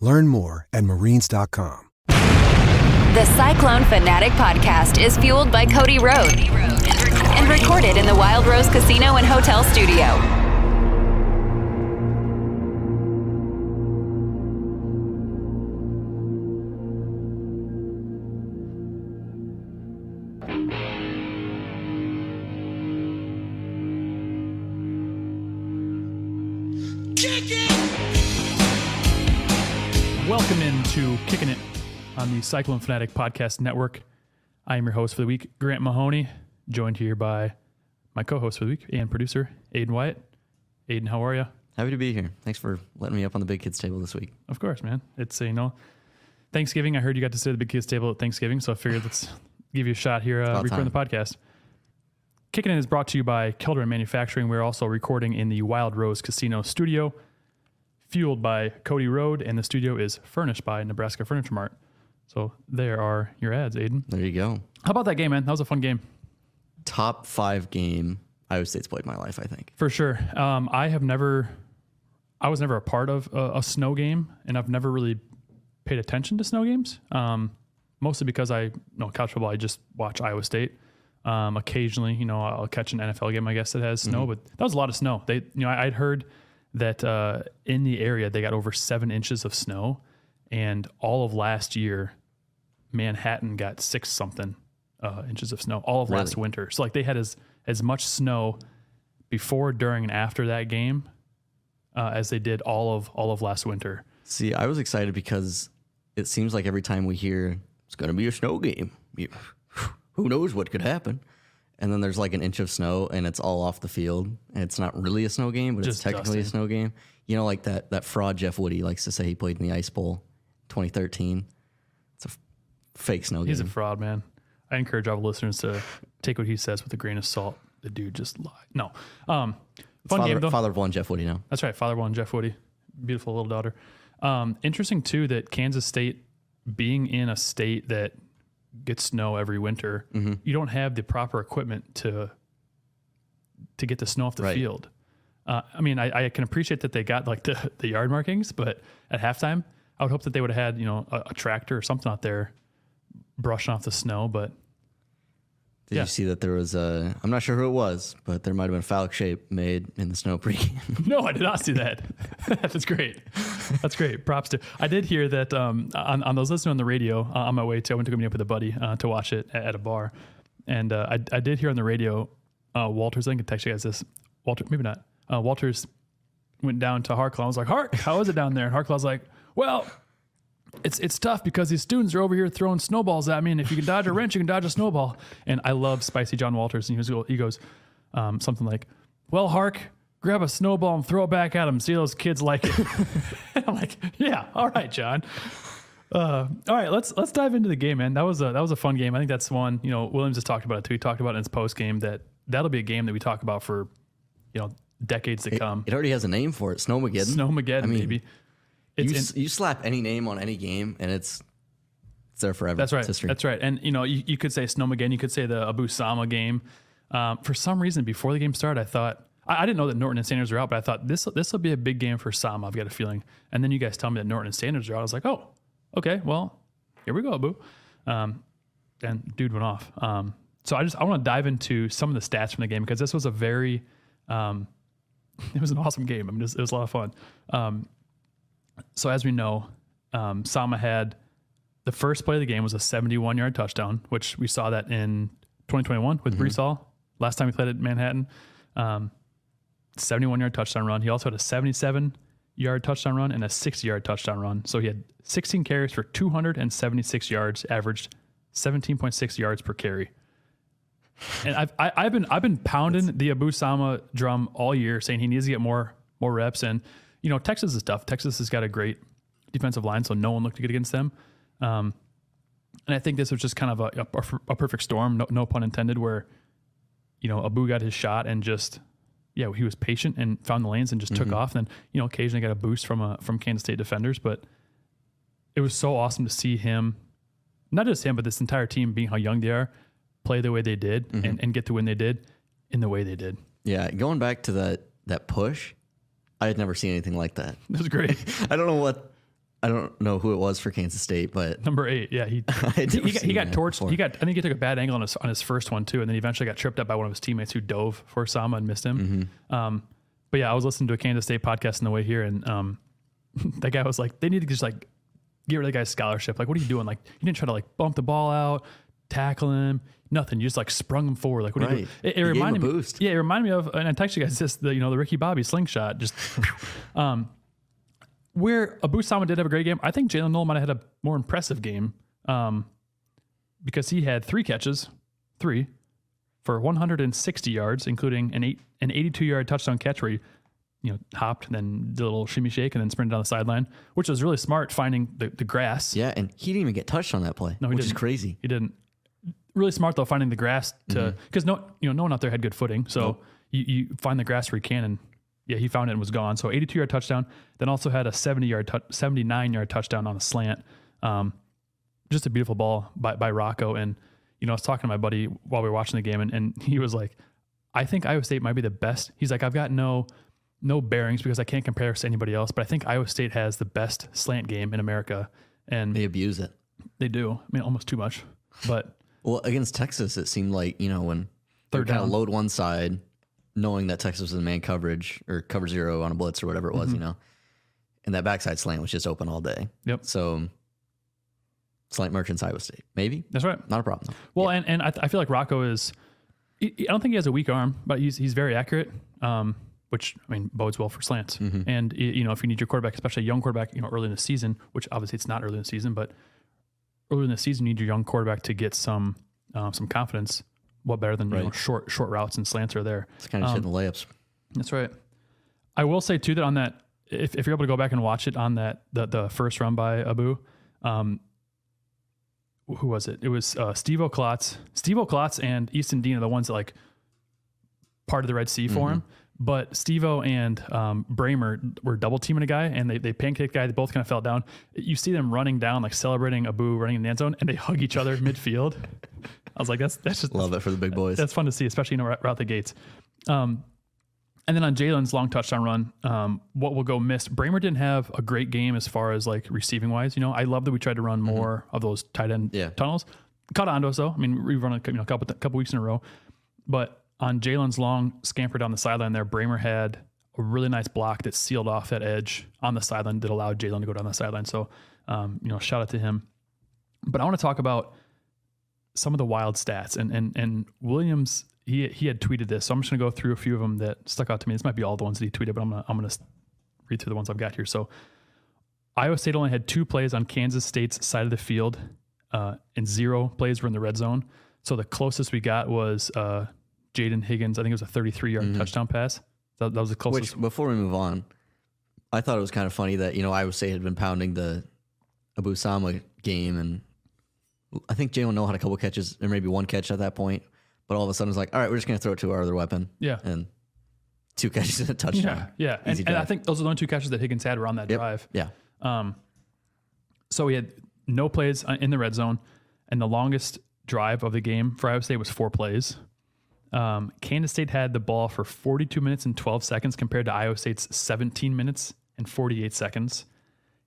Learn more at marines.com. The Cyclone Fanatic podcast is fueled by Cody Road and recorded in the Wild Rose Casino and Hotel Studio. Kicking It on the Cyclone Fanatic Podcast Network. I am your host for the week, Grant Mahoney, joined here by my co-host for the week and producer, Aiden Wyatt. Aiden, how are you? Happy to be here. Thanks for letting me up on the big kids table this week. Of course, man. It's uh, you know Thanksgiving. I heard you got to sit at the big kids table at Thanksgiving, so I figured let's give you a shot here uh, recording the podcast. Kicking It is brought to you by Kelderman Manufacturing. We're also recording in the Wild Rose Casino studio, fueled by Cody Road, and the studio is furnished by Nebraska Furniture Mart. So there are your ads, Aiden. There you go. How about that game, man? That was a fun game. Top five game Iowa State's played in my life, I think. For sure. Um, I have never, I was never a part of a, a snow game, and I've never really paid attention to snow games. Um, mostly because I, know, college football, I just watch Iowa State. Um, occasionally, you know, I'll catch an NFL game, I guess, that has snow, but that was a lot of snow. They, you know, I, I'd heard that uh, in the area they got over seven inches of snow, and all of last year, Manhattan got six something uh, inches of snow all of last winter. So like they had as as much snow before, during, and after that game uh, as they did all of all of last winter. See, I was excited because it seems like every time we hear it's going to be a snow game, you, who knows what could happen. And then there's like an inch of snow and it's all off the field. And it's not really a snow game, but Just it's technically dusting. a snow game. You know, like that, that fraud Jeff Woody likes to say he played in the Ice Bowl 2013. It's a f- fake snow game. He's a fraud, man. I encourage all the listeners to take what he says with a grain of salt. The dude just lied. No, um, fun father, game though. father of one Jeff Woody now. That's right. Father of one, Jeff Woody. Beautiful little daughter. Um, interesting too that Kansas State, being in a state that gets snow every winter, Mm-hmm. you don't have the proper equipment to to get the snow off the Right. field. Uh, I mean, I, I can appreciate that they got like the, the yard markings, but at halftime, I would hope that they would have had you know a, a tractor or something out there brushing off the snow. But Did Yeah. you see that there was a? I'm not sure who it was, but there might have been a phallic shape made in the snow pregame. No, I did not see that. That's great. That's great. Props to. I did hear that um, on, on those listening on the radio uh, on my way to. I went to go meet up with a buddy uh, to watch it at, at a bar, and uh, I, I did hear on the radio. Uh, Walters, I think I can text you guys this. Walter, maybe not. Uh, Walters went down to Harklaw. I was like, Hark, how is it down there? And Harklaw's like, Well, it's it's tough because these students are over here throwing snowballs at me, and if you can dodge a wrench, you can dodge a snowball. And I love Spicy John Walters, and he goes, he goes um, something like, "Well, Hark, grab a snowball and throw it back at them. See those kids like it." I'm like, "Yeah, all right, John." Uh, all right, let's let's dive into the game, man. That was a that was a fun game. I think that's one. You know, Williams has talked about it too. He talked about it in his post game that that'll be a game that we talk about for, you know, decades to come. It already has a name for it, Snowmageddon. Snowmageddon, I mean, maybe. You, in- you slap any name on any game, and it's it's there forever. That's right. It's history. That's right. And you know, you, you could say Snowmageddon. You could say the Abu Sama game. Um, for some reason, before the game started, I thought I, I didn't know that Norton and Sanders were out, but I thought this this will be a big game for Sama. I've got a feeling. And then you guys tell me that Norton and Sanders are out. I was like, oh, okay. Well, here we go, Abu. Um, and dude went off. Um, so I just I want to dive into some of the stats from the game because this was a very um, it was an awesome game. I mean, it was, it was a lot of fun. Um, so as we know, um, Sama had the first play of the game was a 71 yard touchdown, which we saw that in 2021 with Breece Hall. Last time he played at Manhattan, um, 71 yard touchdown run. He also had a 77 yard touchdown run and a 60 yard touchdown run. So he had 16 carries for 276 yards, averaged 17.6 yards per carry. And I've I, I've been I've been pounding the Abu Sama drum all year, saying he needs to get more more reps. And you know Texas is tough. Texas has got a great defensive line, so no one looked good against them. Um, and I think this was just kind of a, a, a perfect storm, no, no pun intended, where you know Abu got his shot and just yeah he was patient and found the lanes and just took mm-hmm. off. And then you know occasionally got a boost from a from Kansas State defenders, but it was so awesome to see him, not just him, but this entire team being how young they are, play the way they did mm-hmm. and, and get the win they did in the way they did. Yeah, going back to that that push, I had never seen anything like that. It was great. I don't know what I don't know who it was for Kansas State, but Number eight, yeah, he he, he got, he got torched. before. He got I think he took a bad angle on his on his first one too, and then he eventually got tripped up by one of his teammates who dove for Sama and missed him. Mm-hmm. Um, but yeah, I was listening to a Kansas State podcast on the way here, and um, that guy was like, they need to just like get rid of the guy's scholarship. Like, what are you doing? Like, you didn't try to like bump the ball out, tackle him, nothing. You just like sprung him forward. Like, what are you Right. doing? It, it You reminded me. boost. Yeah, it reminded me of, and I texted you guys this, the you know the Ricky Bobby slingshot, just um, where Abu Sama did have a great game. I think Jaylin Noel might have had a more impressive game um, because he had three catches, three for 160 yards, including an eight an 82 yard touchdown catch where he you know hopped and then did a little shimmy shake and then sprinted down the sideline, which was really smart finding the, the grass. yeah, and he didn't even get touched on that play, No, he which is didn't. crazy. He didn't. Really smart though, finding the grass to because no, you know, no one out there had good footing. So you, you find the grass where you can, and yeah, he found it and was gone. So 82 yard touchdown. Then also had a 70 yard, tou 79 yard touchdown on a slant. Um, just a beautiful ball by by Rocco. And you know, I was talking to my buddy while we were watching the game, and, and he was like, "I think Iowa State might be the best." He's like, "I've got no." No bearings because I can't compare us to anybody else, but I think Iowa State has the best slant game in America, and They abuse it. they do. I mean, almost too much, but Well, against Texas, it seemed like you know when Third they kind of load one side, knowing that Texas was in man coverage or cover zero on a blitz or whatever it Mm-hmm. was, you know, and that backside slant was just open all day. Yep. So slant merchants Iowa State, maybe that's right. not a problem. Though. Well, and, and I, I feel like Rocco is, I don't think he has a weak arm, but he's, he's very accurate, um, which, I mean, bodes well for slants. And, you know, if you need your quarterback, especially a young quarterback, you know, early in the season, which obviously it's not early in the season, but early in the season, you need your young quarterback to get some, um, some confidence. What better than, you know, short, short routes and slants are there. It's kind of shit in the layups. That's right. I will say too that on that, if, if you're able to go back and watch it on that the the first run by Abu, um, who was it? It was uh, Stevo Klotz. Stevo Klotz and Easton Dean are the ones that like part of the Red Sea for him. But Stevo and um, Brahmer were double teaming a guy, and they they pancaked guy. They both kind of fell down. You see them running down, like celebrating Abu running in the end zone, and they hug each other midfield. I was like, that's that's just Love it for the big boys. that's fun to see, especially you know right, right out the gates. Um, and then on Jaylin's long touchdown run, um, what will go missed? Brahmer didn't have a great game as far as like receiving wise. You know, I love that we tried to run more of those tight end Yeah. tunnels. Caught on to us though. I mean, we've run a you know, couple couple weeks in a row, but on Jaylin's long scamper down the sideline there, Brahmer had a really nice block that sealed off that edge on the sideline that allowed Jalen to go down the sideline. So, um, you know, shout out to him. But I want to talk about some of the wild stats and and and Williams he he had tweeted this so I'm just gonna go through a few of them that stuck out to me this might be all the ones that he tweeted but I'm gonna I'm gonna read through the ones I've got here so Iowa State only had two plays on Kansas State's side of the field uh, and zero plays were in the red zone so the closest we got was uh, Jayden Higgins I think it was a 33 yard touchdown pass that, that was the closest Which before we move on, I thought it was kind of funny that you know Iowa State had been pounding the Abu Sama game, and I think Jaylin Noel had a couple catches or maybe one catch at that point. But all of a sudden, it's like, all right, we're just gonna throw it to our other weapon. Yeah. and two catches and a touchdown. yeah yeah and, and I think those are the only two catches that Higgins had were on that Yep. drive Yeah, Um, So we had no plays uh, in the red zone, and the longest drive of the game for Iowa State was four plays. Um, Kansas State had the ball for 42 minutes and 12 seconds compared to Iowa State's 17 minutes and 48 seconds.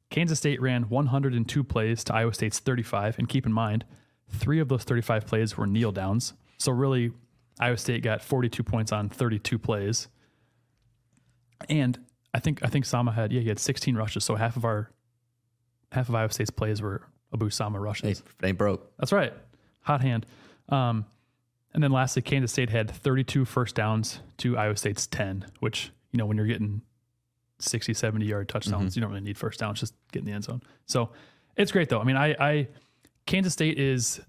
Kansas State ran 102 plays to Iowa State's 35, and keep in mind, three of those 35 plays were kneel downs. So really, Iowa State got 42 points on 32 plays. And I think I think Sama had yeah he had 16 rushes, so half of our half of Iowa State's plays were Abu Sama Hey, rushes. it ain't broke. That's right. Hot hand. Um, and then lastly, Kansas State had 32 first downs to Iowa State's 10, which, you know, when you're getting 60, 70 yard touchdowns, you don't really need first downs, just get in the end zone. So it's great though. I mean, I, I Kansas State is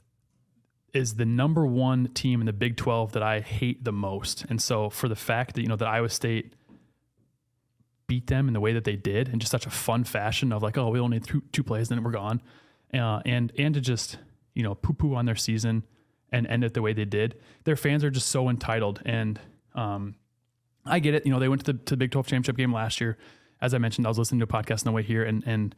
is the number one team in the Big 12 that I hate the most. And so for the fact that, you know, that Iowa State beat them in the way that they did in just such a fun fashion of like, oh, we only need two, two plays, then we're gone. Uh, and, and to just, you know, poo poo on their season and end it the way they did. Their fans are just so entitled. And, um, I get it. You know, they went to the, to the Big 12 championship game last year. As I mentioned, I was listening to a podcast on the way here and, and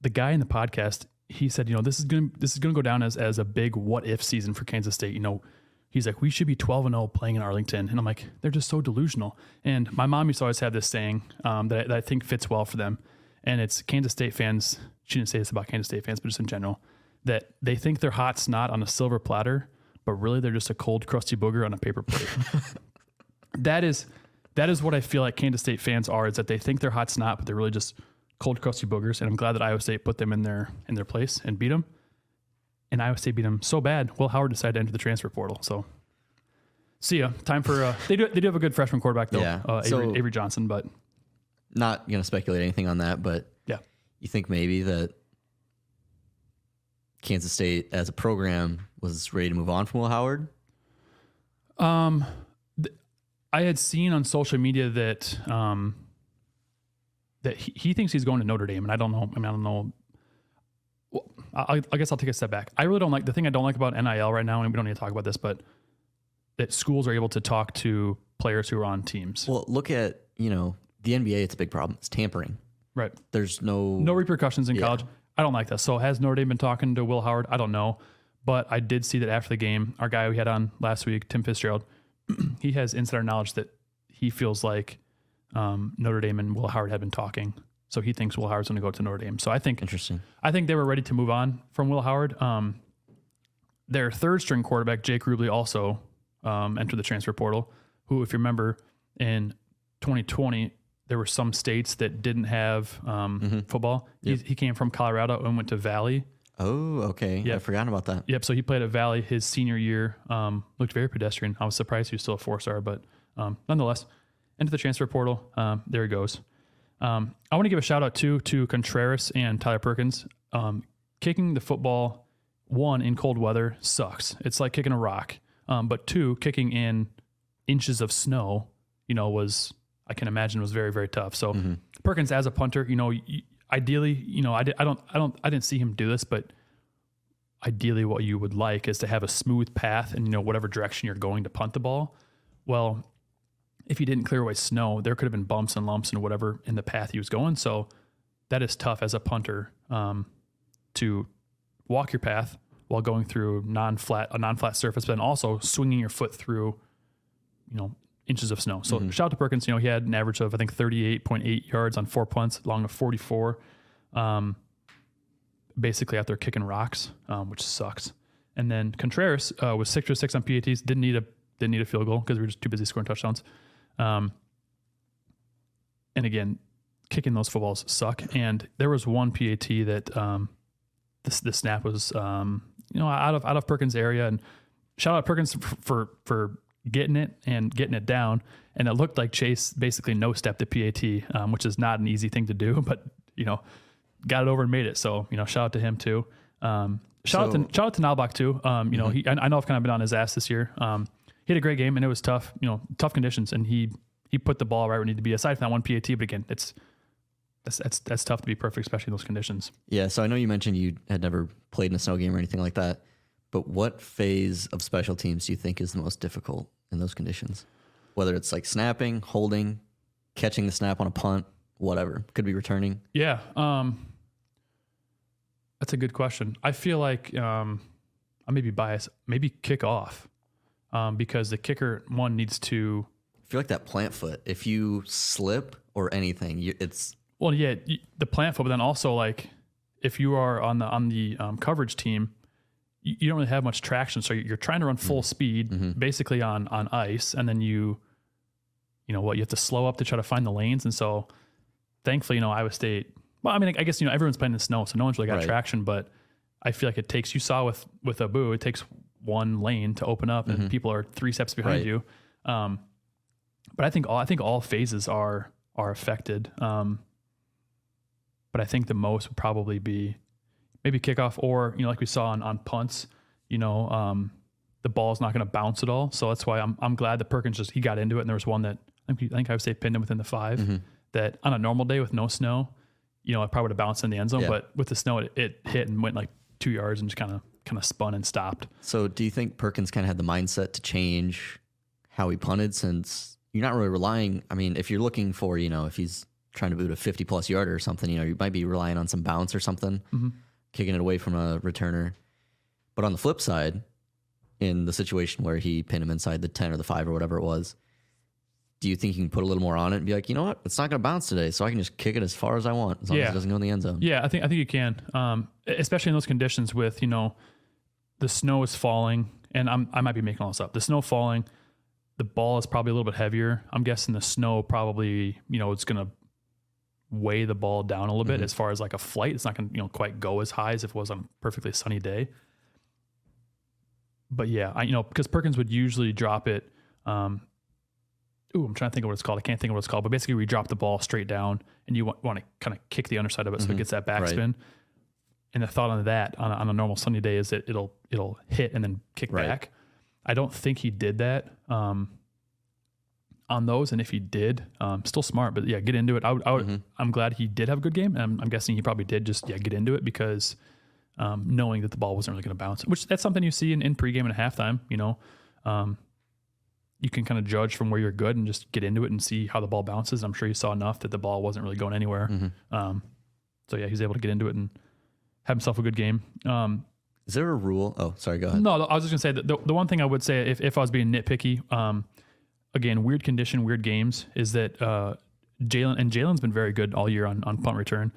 the guy in the podcast, he said, you know, this is to, this is to go down as, as a big what if season for Kansas State. You know, he's like, we should be 12 and 0 playing in Arlington. And I'm like, they're just so delusional. And my mom used to always have this saying um, that, that I think fits well for them. And it's Kansas State fans. She didn't say this about Kansas State fans, but just in general, that they think they're hot snot on a silver platter, but really they're just a cold, crusty booger on a paper plate. that is, that is what I feel like Kansas State fans are, is that they think they're hot snot, but they're really just cold, crusty boogers. And I'm glad that Iowa State put them in their, in their place and beat them and Iowa State beat them so bad. Will Howard decided to enter the transfer portal. So, see ya. Time for uh, they do they do have a good freshman quarterback though, Yeah. uh, Avery, So- Avery Johnson. But Not going to speculate anything on that, but yeah, you think maybe that Kansas State as a program was ready to move on from Will Howard? um, th- I had seen on social media that um that he, he thinks he's going to Notre Dame, and I don't know. I mean, I don't know. Well, I, I guess I'll take a step back. I really don't like the thing I don't like about NIL right now, and we don't need to talk about this, but that schools are able to talk to players who are on teams. Well, look at, you know, the NBA, it's a big problem. It's tampering. right. There's no no repercussions in Yeah. college. I don't like that. So has Notre Dame been talking to Will Howard? I don't know, but I did see that after the game, our guy we had on last week, Tim Fitzgerald, he has insider knowledge that he feels like um, Notre Dame and Will Howard had been talking. So he thinks Will Howard's going to go to Notre Dame. So I think interesting. I think they were ready to move on from Will Howard. Um, their third string quarterback, Jake Rubley, also um, entered the transfer portal. Who, if you remember, in 2020, there were some states that didn't have um, football. He, he came from Colorado and went to Valley. Oh, okay. Yeah. I forgot about that. Yep. So he played at Valley his senior year. Um, looked very pedestrian. I was surprised he was still a four star, but um, nonetheless, into the transfer portal. Um, there he goes. Um, I want to give a shout out too to Contreras and Tyler Perkins. Um, kicking the football, one in cold weather sucks. It's like kicking a rock. Um, but two, kicking in inches of snow, you know, was I can imagine was very very tough. So Perkins as a punter, you know, ideally, you know, I, di- I don't I don't I didn't see him do this, but ideally what you would like is to have a smooth path and you know whatever direction you're going to punt the ball. Well, if he didn't clear away snow, there could have been bumps and lumps and whatever in the path he was going. So that is tough as a punter um, to walk your path while going through non-flat a non-flat surface, but then also swinging your foot through, you know, inches of snow. So shout out to Perkins. You know, he had an average of I think 38.8 yards on four punts, long of 44. Um, basically out there kicking rocks, um, which sucks. And then Contreras uh, was six for six on PATs. Didn't need a didn't need a field goal because we were just too busy scoring touchdowns. Um, and again, kicking those footballs suck. And there was one PAT that um, the, the snap was um, you know out of out of Perkins area. And shout out Perkins for for, for getting it and getting it down. And it looked like Chase basically no stepped the PAT, um, which is not an easy thing to do, but you know got it over and made it. So you know, shout out to him too. Um, shout So- out to shout out to Nalbach too. Um, you know, he I, I know I've kind of been on his ass this year. Um, he had a great game and it was tough. You know, tough conditions, and he he put the ball right where it needed to be. Aside from that one PAT, but again, it's that's that's that's tough to be perfect, especially in those conditions. Yeah, so I know you mentioned you had never played in a snow game or anything like that, but what phase of special teams do you think is the most difficult in those conditions? Whether it's like snapping, holding, catching the snap on a punt, whatever. Could be returning. Yeah. Um, that's a good question. I feel like um, I may be biased. Maybe kick off um, because the kicker one needs to. I feel like that plant foot, if you slip or anything, you, it's Well, yeah, the plant foot, but then also like if you are on the on the um, coverage team, you, don't really have much traction, so you're, trying to run full speed, basically on on ice, and then you, you know what, you have to slow up to try to find the lanes, and so thankfully, you know, Iowa State. Well, I mean, I guess you know everyone's playing in the snow, so no one's really got Right. traction, but I feel like it takes you saw with with Abu, it takes one lane to open up, and people are three steps behind Mm-hmm. Right. you. Um, but I think all I think all phases are are affected. Um, but I think the most would probably be maybe kickoff or you know like we saw on, on punts. You know, um, the ball's not going to bounce at all. So that's why I'm I'm glad that Perkins just he got into it, and there was one that I think, I think I would say pinned him within the 5 Mm-hmm. That on a normal day with no snow, you know, it probably would have bounced in the end zone. Yeah. But with the snow, it, it hit and went like two yards and just kind of kind of spun and stopped. So do you think Perkins kind of had the mindset to change how he punted since you're not really relying? I mean, if you're looking for, you know, if he's trying to boot a 50 plus yarder or something, you know, you might be relying on some bounce or something, kicking it away from a returner. But on the flip side, in the situation where he pinned him inside the 10 or the 5 or whatever it was, do you think you can put a little more on it and be like, you know what, it's not going to bounce today, so I can just kick it as far as I want as long as it doesn't go in the end zone? Yeah, I think I think you can, um, especially in those conditions with you know the snow is falling, and I'm I might be making all this up. The snow falling, the ball is probably a little bit heavier. I'm guessing the snow probably you know it's gonna weigh the ball down a little bit as far as like a flight. It's not gonna you know quite go as high as if it was on a perfectly sunny day. But yeah, I you know because Perkins would usually drop it. Um, Ooh, I'm trying to think of what it's called. I can't think of what it's called, but basically, we drop the ball straight down, and you want, want to kind of kick the underside of it so it gets that Right. backspin. And the thought on that on a, on a normal sunny day is that it'll it'll hit and then kick Right. back. I don't think he did that um, on those, and if he did, um, still smart. But yeah, get into it. I would, I would, I'm glad he did have a good game, and I'm, I'm guessing he probably did just yeah get into it because um, knowing that the ball wasn't really going to bounce, which that's something you see in, in pregame and halftime. You know, um, you can kind of judge from where you're good and just get into it and see how the ball bounces. I'm sure you saw enough that the ball wasn't really going anywhere. Um, so yeah, he's able to get into it and have himself a good game. Um, Is there a rule? Oh, sorry, go ahead. no, I was just gonna say that the, the one thing I would say if, if I was being nitpicky, um, again, weird condition, weird games, is that uh, Jaylin and Jaylin's been very good all year on, on punt return.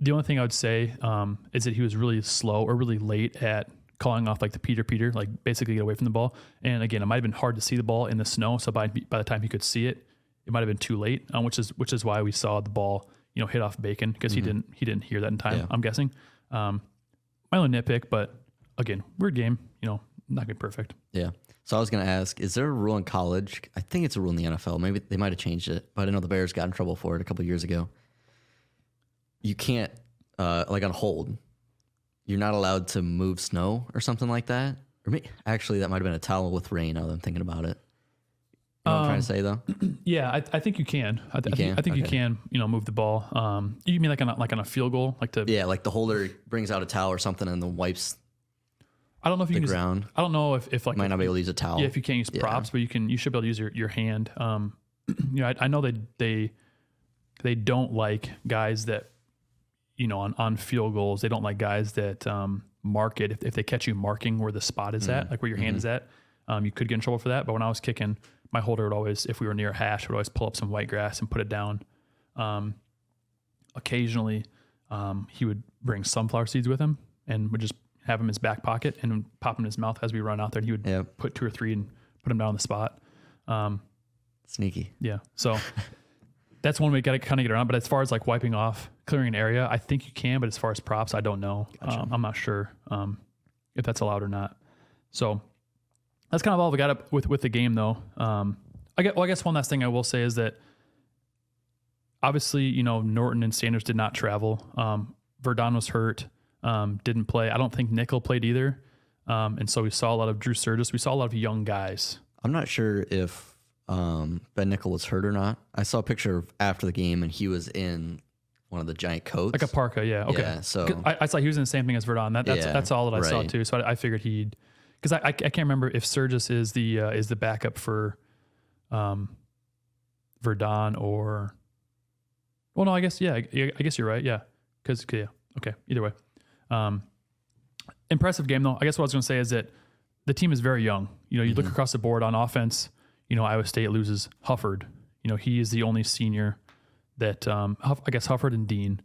The only thing I would say um, is that he was really slow or really late at calling off like the Peter Peter, like basically get away from the ball. And again, it might have been hard to see the ball in the snow, so by by the time he could see it, it might have been too late. Um, which is which is why we saw the ball, you know, hit off Bacon because he didn't he didn't hear that in time. Yeah. I'm guessing. Um, my only nitpick, but again, weird game. You know, not good perfect. Yeah. So I was going to ask, is there a rule in college? I think it's a rule in the NFL. Maybe they might have changed it, but I know the Bears got in trouble for it a couple years ago. You can't, uh, like on hold, you're not allowed to move snow or something like that. Or may actually, that might have been a towel with rain. Now that I'm thinking about it. You know what I'm trying to say though? Yeah, I, I think you can. I, th- I think, can? I think you can. You know, move the ball. Um, you mean like on a, like on a field goal, like to? Yeah, like the holder brings out a towel or something and then wipes. I don't know if you the can use- ground. I don't know if if like Might not be able to use a towel. yeah, if you can't use Yeah. props, but you can. You should be able to use your, your hand. Um, you know, I, I know they they they don't like guys that you know on on field goals. They don't like guys that um mark it if, if they catch you marking where the spot is Mm-hmm. at, like where your hand is at. Um, you could get in trouble for that. But when I was kicking, my holder would always, if we were near a hash, would always pull up some white grass and put it down. Um, occasionally, um, he would bring sunflower seeds with him and would just have him in his back pocket and pop him in his mouth as we run out there. And he would Yeah. put two or three and put them down on the spot. Um, Sneaky. yeah. So that's one way you got to kind of get around. But as far as like wiping off, clearing an area, I think you can. But as far as props, I don't know. Um, I'm not sure um, if that's allowed or not. So that's kind of all we got up with with the game, though. Um, I get. Well, I guess one last thing I will say is that obviously, you know, Norton and Sanders did not travel. Um, Verdon was hurt, um, didn't play. I don't think Nickel played either. Um, and so we saw a lot of Drew Sturgis. We saw a lot of young guys. I'm not sure if um, Ben Nickel was hurt or not. I saw a picture of after the game and he was in one of the giant coats. Like a parka, yeah. Okay. Yeah, so- I, I saw he was in the same thing as Verdon. That, that's Yeah, that's all that I saw too. So I, I figured he'd because I, I I can't remember if Sturgis is the uh, is the backup for um Verdon or well no I guess yeah I, I guess you're right yeah because yeah okay either way um impressive game though I guess what I was going to say is that the team is very young you know you Mm-hmm. look across the board on offense you know Iowa State loses Hufford you know he is the only senior that um, Huff, I guess Hufford and Dean.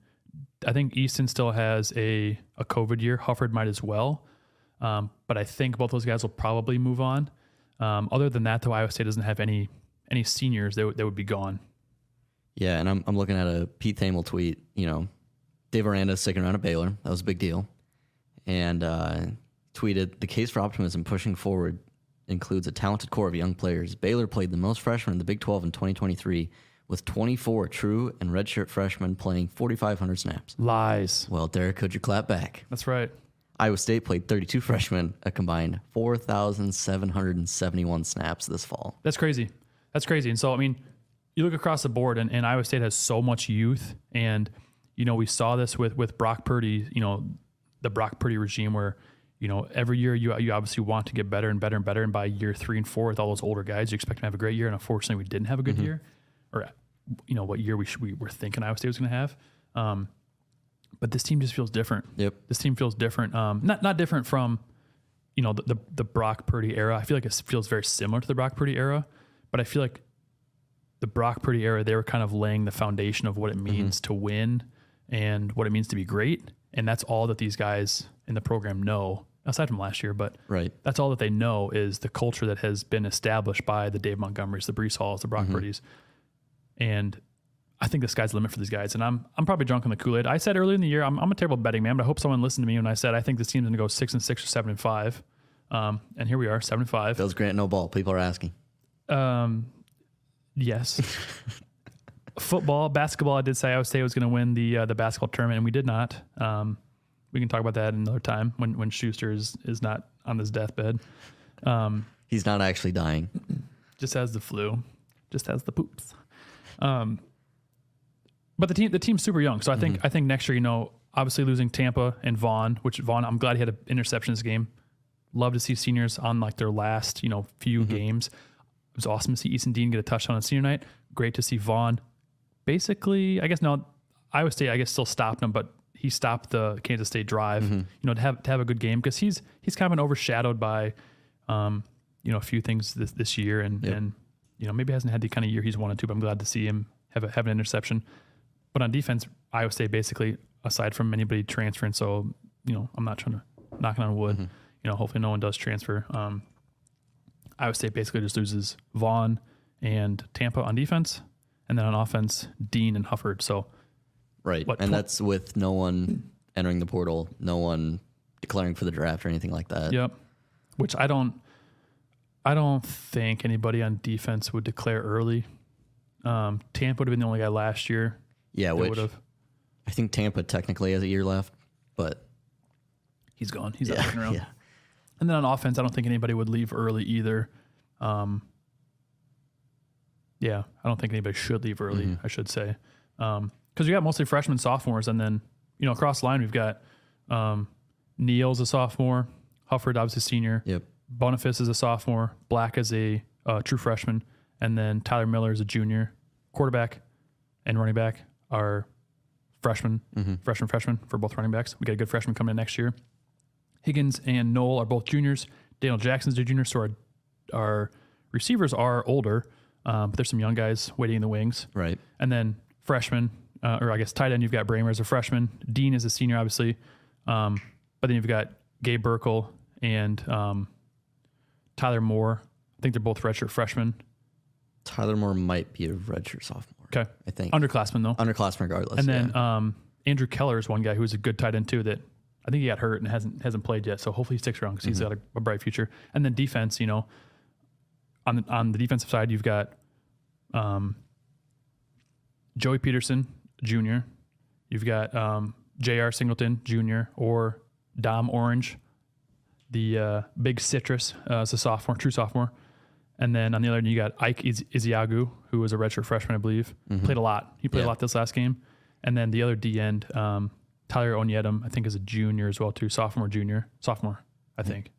I think Easton still has a a COVID year. Hufford might as well, um, but I think both those guys will probably move on. Um, other than that, though, Iowa State doesn't have any any seniors that would- that would be gone. Yeah, and I'm, I'm looking at a Pete Thamel tweet. You know, Dave Aranda sticking around at Baylor. That was a big deal. and uh, tweeted the case for optimism pushing forward includes a talented core of young players. Baylor played the most freshmen in the Big 12 in 2023, with 24 true and redshirt freshmen playing 4,500 snaps. Lies. Well, Derek, could you clap back? That's right. Iowa State played 32 freshmen, a combined 4,771 snaps this fall. That's crazy. That's crazy. And so, I mean, you look across the board, and, and Iowa State has so much youth. And, you know, we saw this with, with Brock Purdy, you know, the Brock Purdy regime where, you know, every year you, you obviously want to get better and better and better. And by year three and four, with all those older guys, you expect them to have a great year. And unfortunately, we didn't have a good year, or, you know, what year we, should, we were thinking Iowa State was going to have. Um, but this team just feels different. Yep. This team feels different. Um, not not different from, you know, the, the the Brock Purdy era. I feel like it feels very similar to the Brock Purdy era, but I feel like the Brock Purdy era, they were kind of laying the foundation of what it means to win and what it means to be great, and that's all that these guys in the program know. Aside from last year, but Right. that's all that they know is the culture that has been established by the Dave Montgomerys, the Breece Halls, the Brock Purdy's, and I think the sky's the limit for these guys. And I'm I'm probably drunk on the Kool Aid. I said earlier in the year I'm, I'm a terrible betting man, but I hope someone listened to me when I said I think this team's going to go six and six or seven and five. Um, and here we are, seven and five. Bills grant no ball. People are asking. Um, yes. Football, basketball. I did say Iowa State was going to win the uh, the basketball tournament, and we did not. Um, we can talk about that another time when when Schuster is is not on his deathbed. Um, He's not actually dying. just has the flu, just has the poops. Um, but the team the team's super young, so I think I think next year, you know, obviously losing Tampa and Vaughn, which Vaughn, I'm glad he had an interception this game. Love to see seniors on like their last, you know, few games. It was awesome to see Easton Dean get a touchdown on senior night. Great to see Vaughn. Basically, I guess now Iowa State, I guess still stopped him, but he stopped the Kansas State drive. You know, to have to have a good game because he's he's kind of been overshadowed by, um, you know, a few things this this year, and and you know maybe hasn't had the kind of year he's wanted to. But I'm glad to see him have a, have an interception. But on defense, Iowa State basically, aside from anybody transferring, so you know, I'm not trying to knocking on wood. You know, hopefully no one does transfer. Um, Iowa State basically just loses Vaughn and Tampa on defense, and then on offense, Dean and Hufford. So Right. What, and tw- that's with no one entering the portal, no one declaring for the draft or anything like that. Yep. Which I don't I don't think anybody on defense would declare early. Um, Tampa would have been the only guy last year Yeah, which would have. I think Tampa technically has a year left, but He's gone. He's not yeah, sticking around. yeah. And then on offense, I don't think anybody would leave early either. Um, yeah, I don't think anybody should leave early. Mm-hmm. I should say, because we got mostly freshmen, sophomores, and then you know across the line we've got um, Neal's a sophomore, Hufford obviously senior, Yep. Bonifas is a sophomore, Black is a uh, true freshman, and then Tyler Miller is a junior. Quarterback and running back are freshmen, freshman, freshman for both running backs. We got a good freshman coming in next year. Higgins and Noel are both juniors. Daniel Jackson's a junior, so our, our receivers are older, um, but there's some young guys waiting in the wings. Right. And then freshman, uh, or I guess tight end, you've got Brahmer as a freshman. Dean is a senior, obviously. Um, but then you've got Gabe Burkle and um, Tyler Moore. I think they're both redshirt freshmen. Tyler Moore might be a redshirt sophomore. Okay. I think. Underclassmen, though. Underclassmen regardless. and then yeah. um, Andrew Keller is one guy who's a good tight end, too, that I think he got hurt and hasn't hasn't played yet. So hopefully he sticks around because he's got a, a bright future. And then defense, you know, on the, on the defensive side, you've got um, Joey Peterson Jr., you've got um, J.R. Singleton Jr. or Dom Orange, the uh, big citrus uh, as a sophomore, true sophomore. And then on the other end, you got Ike Iz- Iziagu, who was a redshirt freshman, I believe. Played a lot. He played Yeah. a lot this last game. And then the other D end, um, Tyler Onyedim, I think is a junior as well too, sophomore, junior, sophomore, I think.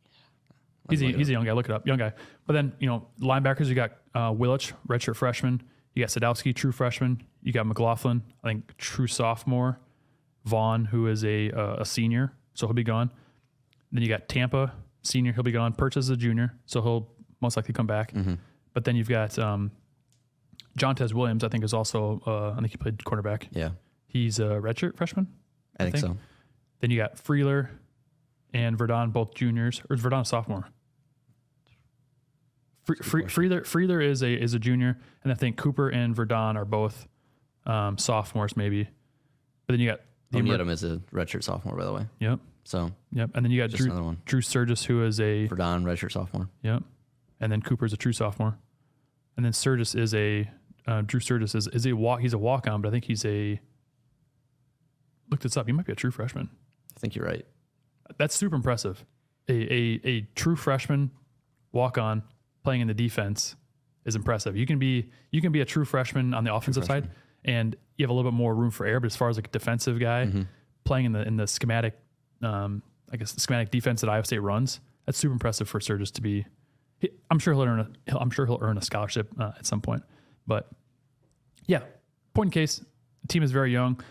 He's a, he's a young guy. Look it up, young guy. But then you know linebackers, you got uh, Willich, redshirt freshman. You got Sadowski, true freshman. You got McLaughlin, I think true sophomore. Vaughn, who is a uh, a senior, so he'll be gone. Then you got Tampa, senior, he'll be gone. Purchase is a junior, so he'll most likely come back. But then you've got um, Jontez Williams, I think is also uh, I think he played cornerback. yeah, He's a redshirt freshman. I, think, think- so. Then you got Freyler and Verdon, both juniors, or Verdon a sophomore? Fre- Fre- Freyler, Freyler is a is a junior, and I think Cooper and Verdon are both um, sophomores, maybe. But then you got the emer- is a redshirt sophomore, by the way. Yep. So Yep. And then you got Drew, another one. Drew Sturgis, who is a Verdon, redshirt sophomore. Yep. And then Cooper's a true sophomore. And then Sturgis is a uh, Drew Sturgis is is a walk. He's a walk on, but I think he's a. Look this up. He might be a true freshman. I think you're right. That's super impressive. A a, a true freshman walk on playing in the defense is impressive. You can be you can be a true freshman on the offensive side, and you have a little bit more room for error. But as far as like a defensive guy playing in the in the schematic, um, I guess the schematic defense that Iowa State runs, that's super impressive for Sturgis to be. he- I'm sure he'll earn a he'll, I'm sure he'll earn a scholarship uh, at some point. But yeah, point in case, the team is very young.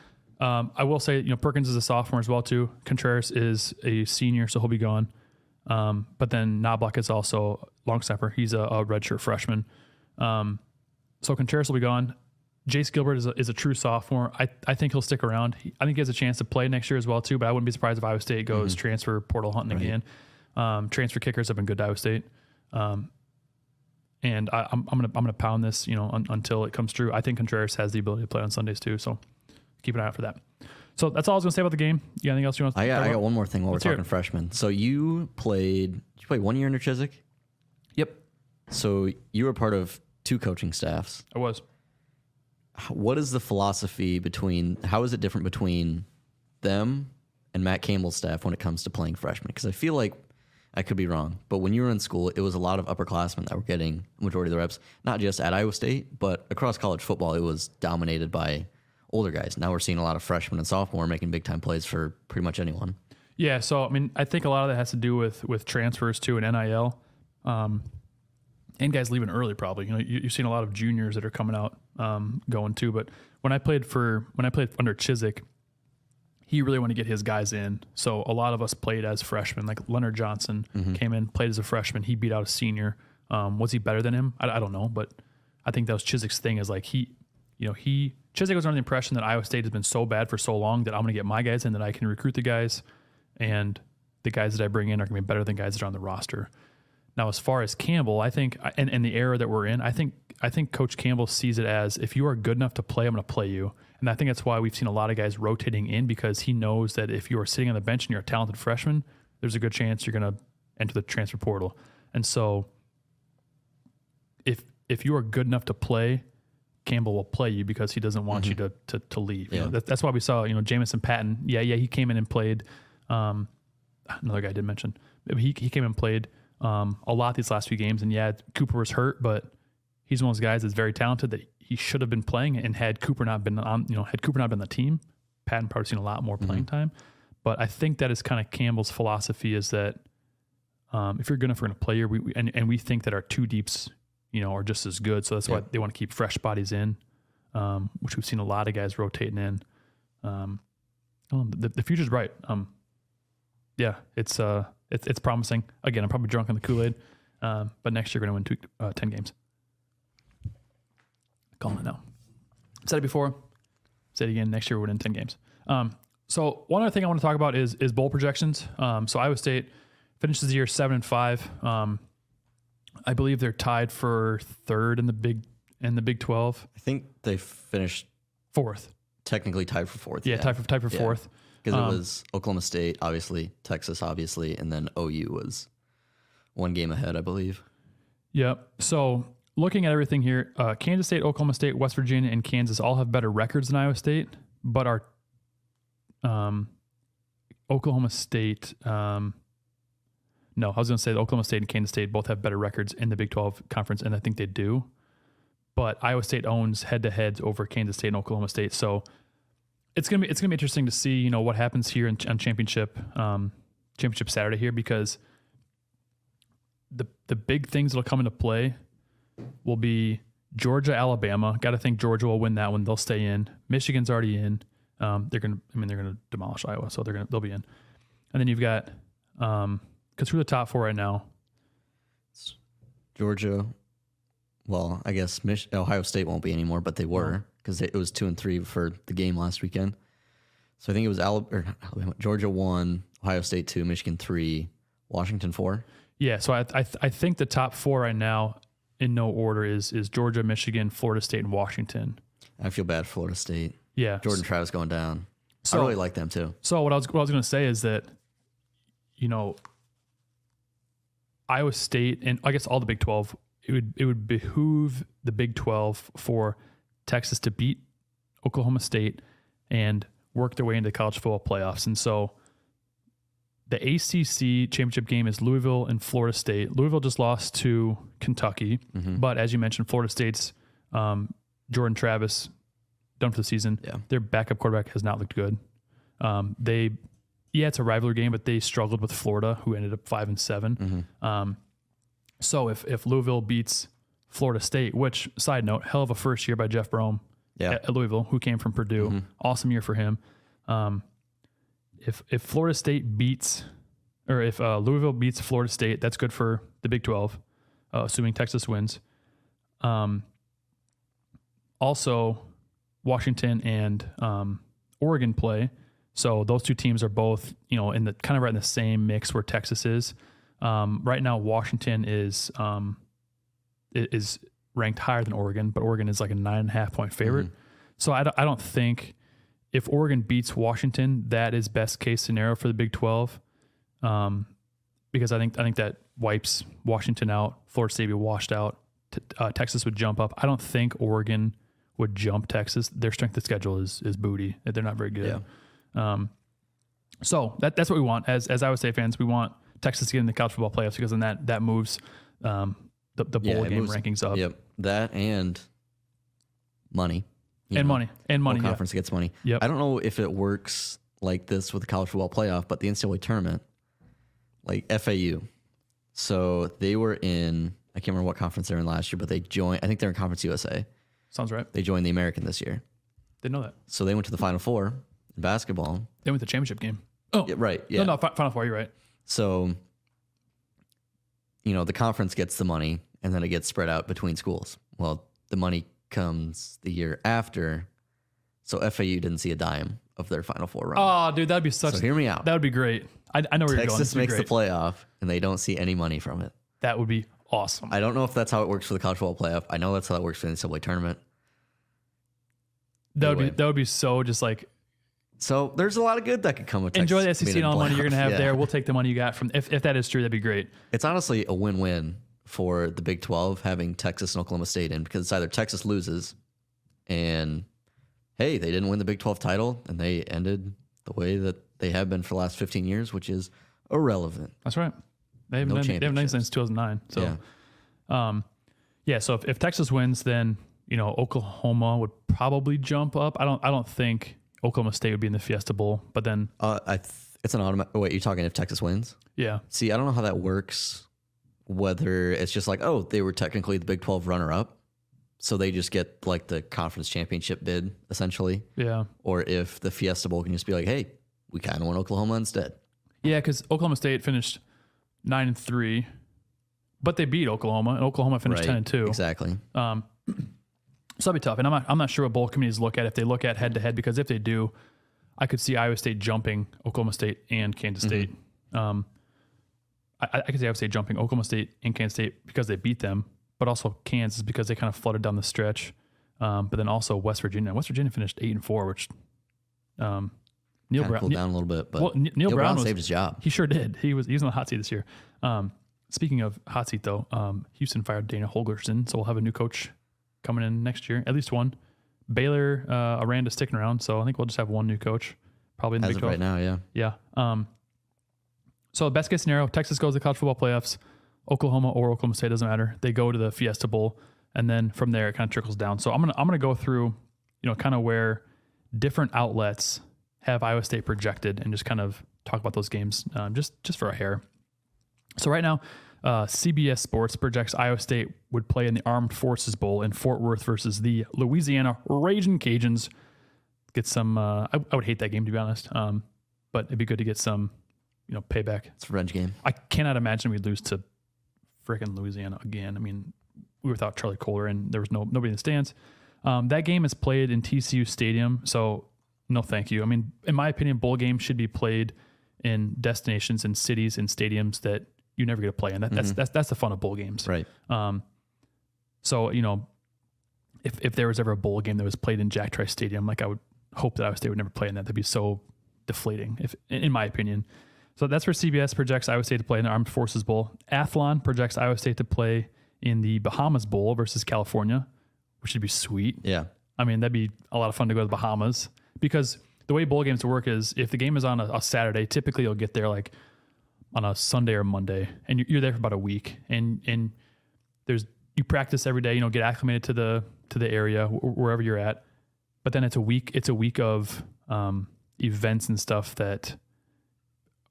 Um, I will say, you know, Perkins is a sophomore as well too. Contreras is a senior, so he'll be gone. Um, but then Knobloch is also long snapper. He's a, a redshirt freshman. Um, so Contreras will be gone. Jace Gilbert is a, is a true sophomore. I, I think he'll stick around. He, I think he has a chance to play next year as well too. But I wouldn't be surprised if Iowa State goes transfer portal hunting again. Um, transfer kickers have been good to Iowa State. Um, and I, I'm, I'm gonna I'm gonna pound this, you know, un, until it comes true. I think Contreras has the ability to play on Sundays too, so keep an eye out for that. So that's all I was gonna say about the game. You got anything else you want to? I got, I got one more thing while Let's we're talking freshmen. So you played, did you play one year under Chiswick? Yep, So you were part of two coaching staffs. I was. What is the philosophy between, how is it different between them and Matt Campbell's staff when it comes to playing freshmen? Because I feel like I could be wrong, but when you were in school, it was a lot of upperclassmen that were getting majority of the reps, not just at Iowa State, but across college football, it was dominated by older guys. Now we're seeing a lot of freshmen and sophomore making big time plays for pretty much anyone. Yeah, so I mean, I think a lot of that has to do with with transfers too and NIL, um, and guys leaving early. Probably, you know, you, you've seen a lot of juniors that are coming out um, going too. But when I played for when I played under Chiswick, he really wanted to get his guys in. So a lot of us played as freshmen. Like Leonard Johnson came in, played as a freshman. He beat out a senior. Um, was he better than him? I, I don't know, but I think that was Chiswick's thing. Is like he, you know, he Chiswick was under the impression that Iowa State has been so bad for so long that I'm going to get my guys in that I can recruit the guys, and the guys that I bring in are going to be better than guys that are on the roster. Now, as far as Campbell, I think, and, and the era that we're in, I think, I think Coach Campbell sees it as if you are good enough to play, I'm going to play you. And I think that's why we've seen a lot of guys rotating in because he knows that if you are sitting on the bench and you're a talented freshman, there's a good chance you're going to enter the transfer portal. And so, if if you are good enough to play, Campbell will play you because he doesn't want you to to, to leave. You know, that, that's why we saw you know Jamison Patton. Yeah, yeah, he came in and played. Um, another guy I did mention. He he came and played um, a lot these last few games, and yeah, Cooper was hurt, but he's one of those guys that's very talented that he should have been playing. And had Cooper not been on, you know, had Cooper not been on the team, Patton probably seen a lot more playing time. But I think that is kind of Campbell's philosophy is that um, if you're good enough, we're going to play you. We, we- and, and we think that our two deeps, you know, are just as good. So that's why they want to keep fresh bodies in, um, which we've seen a lot of guys rotating in. Um, know, the, the future's bright. Um, yeah, it's uh, it's it's promising. Again, I'm probably drunk on the Kool Aid, um, but next year we're going to win two, uh, ten games. Calling it now. Said it before. Say it again. Next year we're winning ten games. Um, so one other thing I want to talk about is is bowl projections. Um, so Iowa State finishes the year seven and five. Um, I believe they're tied for third in the big in the Big Twelve. I think they finished Fourth. technically tied for fourth. Yeah, tied for tied for Yeah. fourth. Because Um, it was Oklahoma State, obviously, Texas, obviously, and then OU was one game ahead, I believe. Yep. So looking at everything here, uh, Kansas State, Oklahoma State, West Virginia, and Kansas all have better records than Iowa State, but our um, Oklahoma State. Um, no, I was going to say Oklahoma State and Kansas State both have better records in the Big 12 conference, and I think they do. But Iowa State owns head to heads over Kansas State and Oklahoma State, so it's gonna be it's gonna be interesting to see you know what happens here in, on championship um, championship Saturday here because the the big things that'll come into play will be Georgia, Alabama. Got to think Georgia will win that one. They'll stay in. Michigan's already in. Um, they're gonna. I mean, they're gonna demolish Iowa, so they're gonna. They'll be in. And then you've got um, because through the top four right now. Georgia, well, I guess Mich- Ohio State won't be anymore, but they were oh. because it was two and three for the game last weekend. So I think it was Alabama, or Alabama Georgia one, Ohio State two, Michigan three, Washington four. Yeah, so I I, th- I think the top four right now in no order is is Georgia, Michigan, Florida State, and Washington. I feel bad for Florida State. Yeah, Jordan Travis going down. So- I really like them too. So what I was what I was going to say is that you know, Iowa State and I guess all the Big 12, it would it would behoove the Big 12 for Texas to beat Oklahoma State and work their way into the college football playoffs. And so the ACC championship game is Louisville and Florida State. Louisville just lost to Kentucky, but as you mentioned, Florida State's um, Jordan Travis done for the season. Yeah. Their backup quarterback has not looked good. Um, they, yeah, it's a rivalry game, but they struggled with Florida, who ended up five and 7 Um, so if if Louisville beats Florida State, which side note, hell of a first year by Jeff Brohm Yeah. at, at Louisville, who came from Purdue, awesome year for him. Um, if if Florida State beats, or if uh, Louisville beats Florida State, that's good for the Big Twelve, uh, assuming Texas wins. Um, also, Washington and um, Oregon play. So those two teams are both, you know, in the kind of right in the same mix where Texas is. Um, right now, Washington is um, is ranked higher than Oregon, but Oregon is like a nine and a half point favorite. So I don't, I don't think if Oregon beats Washington, that is best case scenario for the Big Twelve, um, because I think I think that wipes Washington out. Florida State would be washed out. T- uh, Texas would jump up. I don't think Oregon would jump Texas. Their strength of schedule is is booty. They're not very good. Um, so that that's what we want as as Iowa State fans. We want Texas to get in the college football playoffs because then that that moves um, the the bowl it game moves- rankings up Yep. That and money. and know. money and money. yeah. conference gets money. Yep. I don't know if it works like this with the college football playoff, but the NCAA tournament, like FAU. So they were in, I can't remember what conference they're in last year, but they joined, I think they're in Conference USA. Sounds right. They joined the American this year. Didn't know that. So they went to the Final Four in basketball. They went to the championship game. Oh, Yeah, right. Yeah. No, no, fi- Final Four. You're right. So, you know, the conference gets the money and then it gets spread out between schools. Well, the money comes the year after. So FAU didn't see a dime of their Final Four run. Oh, dude, that'd be such. So hear me out. That would be great. I, I know where you're going. Texas This would be makes the playoff and they don't see any money from it. That would be awesome. I don't know if that's how it works for the college football playoff. I know that's how it works for the NCAA tournament. that would be that would be so just like So there's a lot of good that could come with enjoy the SEC and all the money you're gonna have Yeah. there. We'll take the money you got from. If if that is true, that'd be great. It's honestly a win-win for the Big 12 having Texas and Oklahoma State in because it's either Texas loses and hey, they didn't win the Big 12 title and they ended the way that they have been for the last 15 years, which is irrelevant. That's right. They haven't No done, they haven't championships. since 2009. So, Yeah. um, yeah. So if, if Texas wins, then you know Oklahoma would probably jump up. I don't. I don't think Oklahoma State would be in the Fiesta Bowl, but then Uh, I th- it's an automatic. Wait, you're talking if Texas wins? yeah, See, I don't know how that works. Whether it's just like, oh, they were technically the Big 12 runner up. So they just get like the conference championship bid essentially. yeah, Or if the Fiesta Bowl can just be like, hey, we kind of want Oklahoma instead. yeah. Because Oklahoma State finished nine and three, but they beat Oklahoma, and Oklahoma finished ten and two. Exactly. Um, so that'd be tough. And I'm not, I'm not sure what bowl committees look at if they look at head to head because if they do, I could see Iowa State jumping Oklahoma State and Kansas State. Um, I, I could see Iowa State jumping Oklahoma State and Kansas State because they beat them, but also Kansas because they kind of flooded down the stretch. Um, but then also West Virginia. West Virginia finished eight and four, which um, Neal Brown. cooled Neal- down a little bit, but well, Neal, Neal Brown, was, saved his job. he sure did. He was he was on the hot seat this year. Um, speaking of hot seat though, um, Houston fired Dana Holgorsen, so we'll have a new coach coming in next year, at least one. Baylor, uh, Aranda sticking around, so I think we'll just have one new coach, probably in the As Big of 12. right now, yeah. Yeah. Um, so best case scenario, Texas goes to the college football playoffs. Oklahoma or Oklahoma State doesn't matter. They go to the Fiesta Bowl, and then from there it kind of trickles down. So I'm gonna I'm gonna go through, you know, kind of where different outlets have Iowa State projected, and just kind of talk about those games, um, just just for a hair. So right now, uh, CBS Sports projects Iowa State would play in the Armed Forces Bowl in Fort Worth versus the Louisiana Raging Cajuns. Get some. Uh, I, I would hate that game to be honest, um, but it'd be good to get some, you know, payback. It's a revenge game. I cannot imagine we'd lose to freaking Louisiana again. I mean, we were without Charlie Kolar and there was no nobody in the stands. Um, that game is played in TCU Stadium, so no thank you. I mean, in my opinion, bowl games should be played in destinations and cities and stadiums that you never get to play in. That, That's that's that's the fun of bowl games. Right. Um, so you know, if if there was ever a bowl game that was played in Jack Trice Stadium, like I would hope that Iowa State would never play in that. That'd be so deflating, if in in my opinion. So that's where CBS projects Iowa State to play in the Armed Forces Bowl. Athlon projects Iowa State to play in the Bahamas Bowl versus California, which would be sweet. Yeah. I mean, that'd be a lot of fun to go to the Bahamas because the way bowl games work is if the game is on a, a Saturday, typically you'll get there like on a Sunday or Monday, and you're, there for about a week, and and there's you practice every day, you know, get acclimated to the to the area wherever you're at, but then it's a week it's a week of um, events and stuff that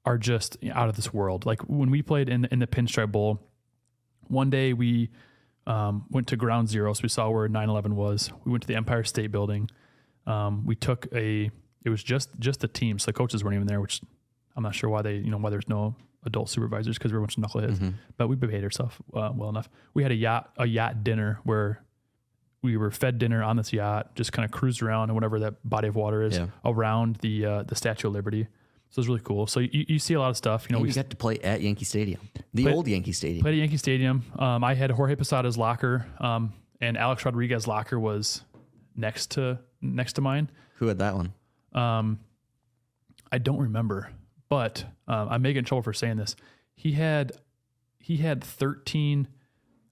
are just out of this world. Like when we played in the, in the Pinstripe Bowl, one day we um, went to Ground Zero, so we saw where 9/11 was. We went to the Empire State Building. Um, we took a. It was just just the team, so the coaches weren't even there, which I'm not sure why they you know why there's no adult supervisors because we were a bunch of knuckleheads. But we behaved ourselves uh, well enough. We had a yacht a yacht dinner where we were fed dinner on this yacht, just kind of cruised around and whatever that body of water is Yeah. around the uh, the Statue of Liberty. So it was really cool. So you, you see a lot of stuff. You know, And we we got to play at Yankee Stadium, the Played- old Yankee Stadium. played at Yankee Stadium. Um, I had Jorge Posada's locker, um, and Alex Rodriguez's locker was next to next to mine. Who had that one? Um, I don't remember, but um, I may get in trouble for saying this. He had he had thirteen,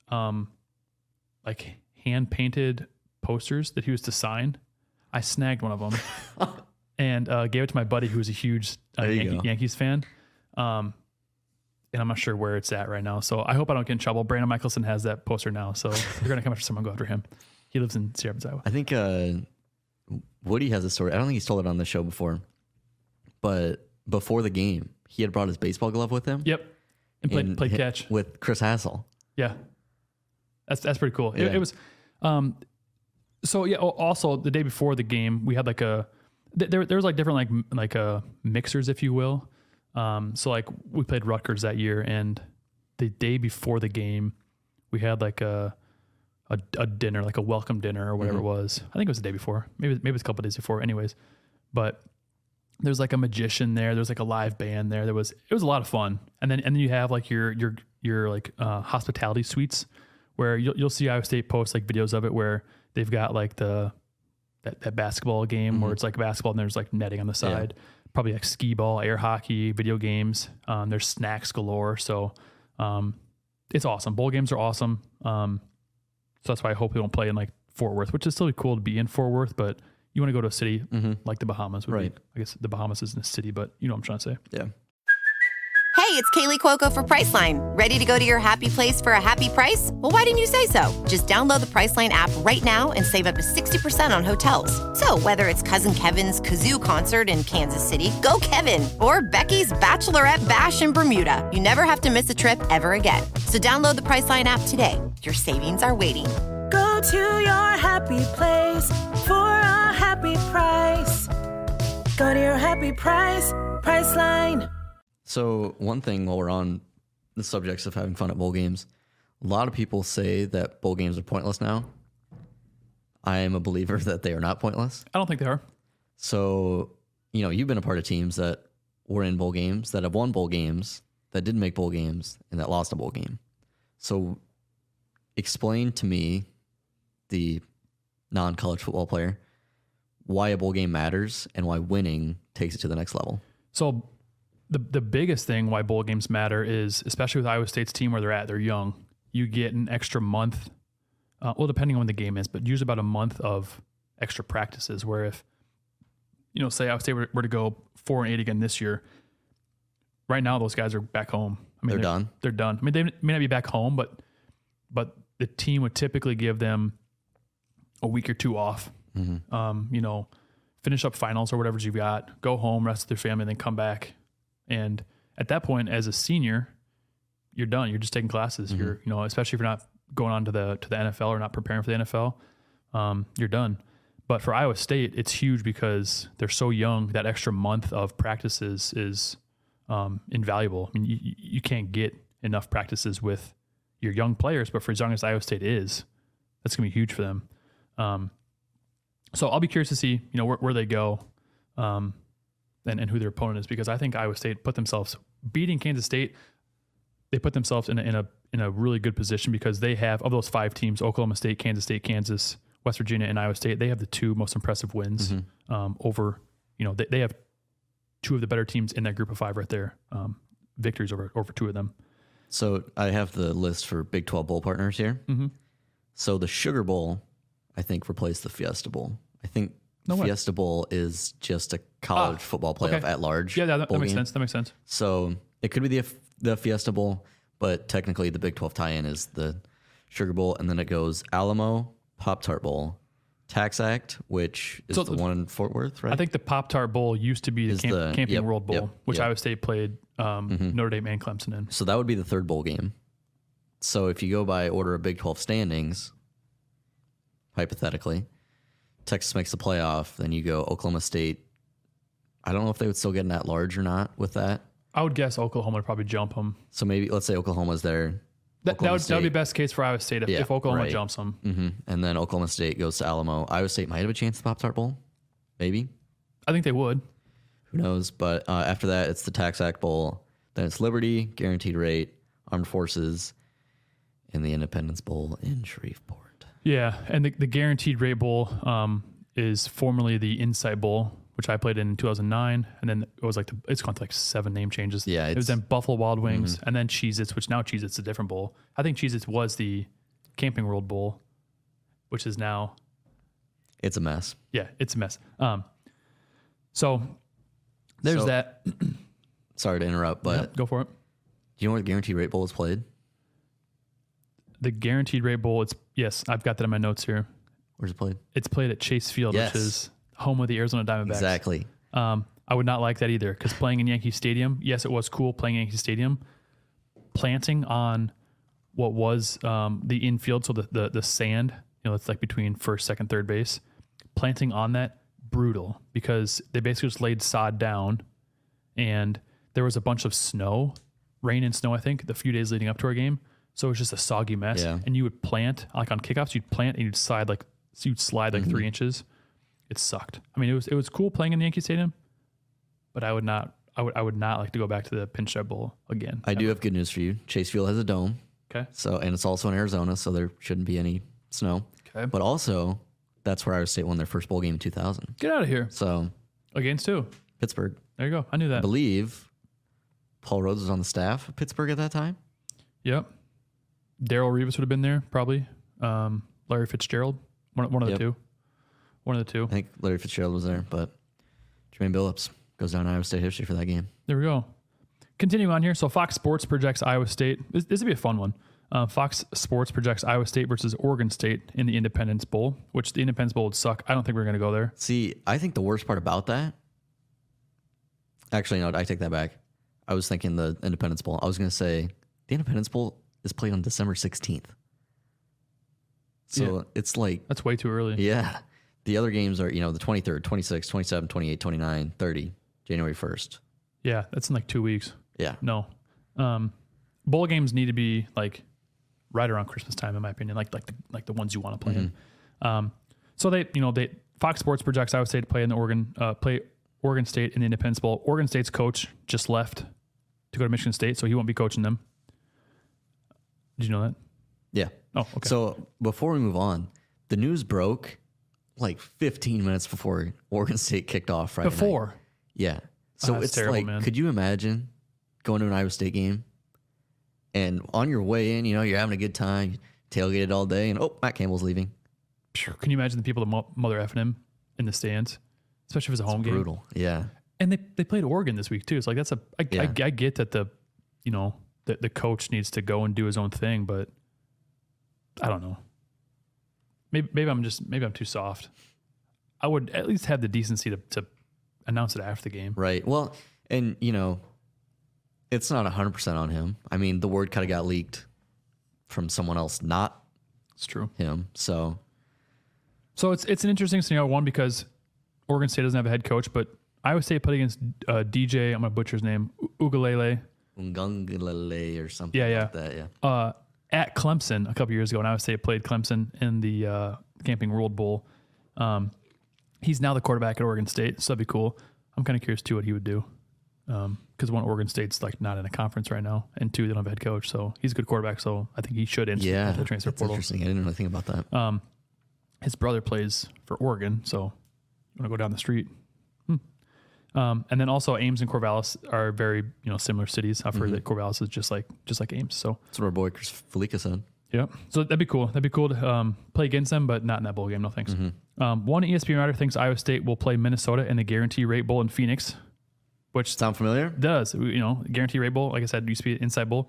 um, like hand painted posters that he was to sign. I snagged one of them and uh, gave it to my buddy who was a huge uh, Yankee. Yankees fan. Um, and I'm not sure where it's at right now. So I hope I don't get in trouble. Brandon Michelson has that poster now, so they're gonna come after someone. Go after him. He lives in Sierra Iowa. I think uh, Woody has a story. I don't think he's told it on the show before, but before the game, he had brought his baseball glove with him. Yep, and played and played catch. with Chris Hassel. Yeah, that's that's pretty cool. It, Yeah. it was, um, so yeah. Also, the day before the game, we had like a th- there there was like different like like uh mixers, if you will. Um, so like we played Rutgers that year, and the day before the game, we had like a a, a dinner, like a welcome dinner or whatever it was. I think it was the day before. Maybe maybe it's a couple days before. Anyways, but there's like a magician there. There's like a live band there. There was it was a lot of fun. And then and then you have like your your your like uh, hospitality suites where you'll you'll see Iowa State post like videos of it where they've got like the that, that basketball game where it's like basketball and there's like netting on the side. Probably like skee ball, air hockey, video games. Um, there's snacks galore. So um, it's awesome. Bowl games are awesome. Um, so that's why I hope we don't play in like Fort Worth, which is still cool to be in Fort Worth, but you want to go to a city mm-hmm. like the Bahamas. Would Right. Be, I guess the Bahamas isn't a city, but you know what I'm trying to say. Yeah. Hey, it's Kaley Cuoco for Priceline. Ready to go to your happy place for a happy price? Well, why didn't you say so? Just download the Priceline app right now and save up to 60% on hotels. So, whether it's Cousin Kevin's Kazoo concert in Kansas City, go Kevin, or Becky's Bachelorette Bash in Bermuda, you never have to miss a trip ever again. So, download the Priceline app today. Your savings are waiting. Go to your happy place for a happy price. Go to your happy price, Priceline. So one thing while we're on the subjects of having fun at bowl games, a lot of people say that bowl games are pointless now. I am a believer that they are not pointless. I don't think they are. So, you know, you've been a part of teams that were in bowl games, that have won bowl games, that didn't make bowl games, and that lost a bowl game. So, explain to me, the non college football player, why a bowl game matters and why winning takes it to the next level. So the the biggest thing why bowl games matter is especially with Iowa State's team where they're at, they're young. You get an extra month. Uh, well, depending on when the game is, but usually about a month of extra practices. Where if you know, say Iowa State were, were to go four and eight again this year, right now those guys are back home. I mean, They're done? They're done. I mean, they may not be back home, but but the team would typically give them a week or two off. Um, you know, finish up finals or whatever you've got, go home, rest with your family, and then come back. And at that point, as a senior, you're done. You're just taking classes. You're, you know, especially if you're not going on to the to the NFL or not preparing for the NFL, um, you're done. But for Iowa State, it's huge because they're so young. That extra month of practices is um, invaluable. I mean, you, you- can't get enough practices with your young players, but for as young as Iowa State is, that's gonna be huge for them. Um, so I'll be curious to see, you know, where, where they go, um, and, and who their opponent is, because I think Iowa State put themselves beating Kansas State. They put themselves in a, in a in a really good position because they have of those five teams: Oklahoma State, Kansas State, Kansas, West Virginia, and Iowa State. They have the two most impressive wins um, over. You know, they, they have two of the better teams in that group of five right there. Um, victories over over two of them. So I have the list for Big 12 bowl partners here. Mm-hmm. So the Sugar Bowl, I think, replace the Fiesta Bowl. I think No way. Fiesta Bowl is just a college Ah, football playoff okay. at large. Yeah, that, that makes game. sense. That makes sense. So it could be the the Fiesta Bowl, but technically the Big 12 tie-in is the Sugar Bowl, and then it goes Alamo, Pop Tart Bowl, TaxAct, which is So the one in Fort Worth, right? I think the Pop Tart Bowl used to be the, camp, the- Camping yep, World Bowl, yep, which yep. Mm-hmm. Iowa State played um, Notre Dame and Clemson in. So that would be the third bowl game. So if you go by order of Big 12 standings, hypothetically, Texas makes the playoff, then you go Oklahoma State. I don't know if they would still get in that large or not with that. I would guess Oklahoma would probably jump them. So maybe let's say Oklahoma's there. That, that Oklahoma would that would be best case for Iowa State if, Yeah, if Oklahoma right. jumps them. hmm And then Oklahoma State goes to Alamo. Iowa State might have a chance at the Pop Tart Bowl. Maybe. I think they would. Who knows? But uh, after that, it's the TaxAct Bowl. Then it's Liberty, Guaranteed Rate, Armed Forces, and the Independence Bowl in Shreveport. Yeah, and the, the Guaranteed Rate Bowl um, is formerly the Insight Bowl, which I played in 2009, and then it was like the, it's gone to like seven name changes. Yeah, it was Mm-hmm. then Buffalo Wild Wings, and then Cheez-Its, which now Cheez-Its is a different bowl. I think Cheez-Its was the Camping World Bowl, which is now It's a mess. yeah, it's a mess. Um, so there's So- that. Sorry to interrupt, but Yep, go for it. do you know where the Guaranteed Rate Bowl is played? The Guaranteed Rate Bowl. It's yes, I've got that in my notes here. Where's it played? It's played at Chase Field, Yes. which is home of the Arizona Diamondbacks. Exactly. Um, I would not like that either because playing in Yankee Stadium, yes, it was cool playing in Yankee Stadium. Planting on what was um, the infield, so the, the the sand, you know, it's like between first, second, third base. Planting on that brutal because they basically just laid sod down, and there was a bunch of snow, rain and snow. I think the few days leading up to our game, so it was just a soggy mess. Yeah. And you would plant like on kickoffs, you'd plant and you'd slide like so you'd slide like Mm-hmm. three inches. It sucked. I mean, it was it was cool playing in the Yankee Stadium, but I would not. I would I would not like to go back to the Pinstripe Bowl again. I do have good news for you. Chase Field has a dome, Okay. so and it's also in Arizona, so there shouldn't be any snow. Okay. But also, that's where Iowa State won their first bowl game in 2000. Get out of here. So Against who? Pittsburgh, There you go. I knew I that. believe Paul Rhoads was on the staff of Pittsburgh at that time. Yep. Daryl Reeves would have been there probably. Um, Larry Fitzgerald, one, one of the two. One of the two. I think Larry Fitzgerald was there, but Jermaine Billups goes down Iowa State history for that game. There we go. Continuing on here. So Fox Sports projects Iowa State. This, this would be a fun one. Uh, Fox Sports projects Iowa State versus Oregon State in the Independence Bowl, which the Independence Bowl would suck. I don't think we're going to go there. See, I think the worst part about that. Actually, no, I take that back. I was thinking the Independence Bowl. I was going to say the Independence Bowl is played on December 16th. So Yeah. it's like, That's way too early. yeah. The other games are, you know, the 23rd, 26th, 27th, 28th, 29th, 30, January 1st. Yeah, that's in like two weeks. Yeah. No. Um, bowl games need to be like right around Christmas time, in my opinion, like like the like the ones you want to play in. Um, so they, you know, they Fox Sports projects Iowa State to play in the Oregon uh, play Oregon State in the Independence Bowl. Oregon State's coach just left to go to Michigan State, so he won't be coaching them. Did you know that? Yeah. Oh, okay. So before we move on, the news broke like 15 minutes before Oregon State kicked off Friday night. Before Yeah. So that's it's terrible, like, man. could you imagine going to an Iowa State game and on your way in, you know, you're having a good time, tailgated all day, and oh, Matt Campbell's leaving. can you imagine the people that mo- mother effing him in the stands, especially if it's a home game? Brutal. Yeah. And they, they played Oregon this week too. It's like that's a I, Yeah. I, I get that the you know the the coach needs to go and do his own thing, but I don't know. Maybe maybe I'm just maybe I'm too soft. I would at least have the decency to, to announce it after the game. Right. Well, and, you know, it's not 100% on him. I mean, the word kind of got leaked from someone else, not It's true. him. So, So it's it's an interesting scenario one because Oregon State doesn't have a head coach, but Iowa State played against uh, DJ. I'm gonna butcher his name, Ugalele. Ungungulele or something Yeah, yeah. like that. Yeah. uh, at Clemson a couple years ago, and I Iowa State played Clemson in the uh, Camping World Bowl. Um, he's now the quarterback at Oregon State, so that'd be cool. I'm kind of curious too what he would do, because one Oregon State's like not in a conference right now, and two they don't have a head coach, so he's a good quarterback. So I think he should enter Yeah. the transfer portal. interesting. I didn't know anything about that. Um, his brother plays for Oregon, so you want to go down the street. Um, and then also Ames and Corvallis are very you know similar cities. I've Mm-hmm. heard that Corvallis is just like just like Ames. So That's what our boy Chris Felica said. yeah, so that'd be cool. That'd be cool to um, play against them, but not in that bowl game. No thanks. Um, one ESPN writer thinks Iowa State will play Minnesota in the Guarantee Rate Bowl in Phoenix, which Sound familiar? does you know Guarantee Rate Bowl. Like I said, used to be an Insight Bowl.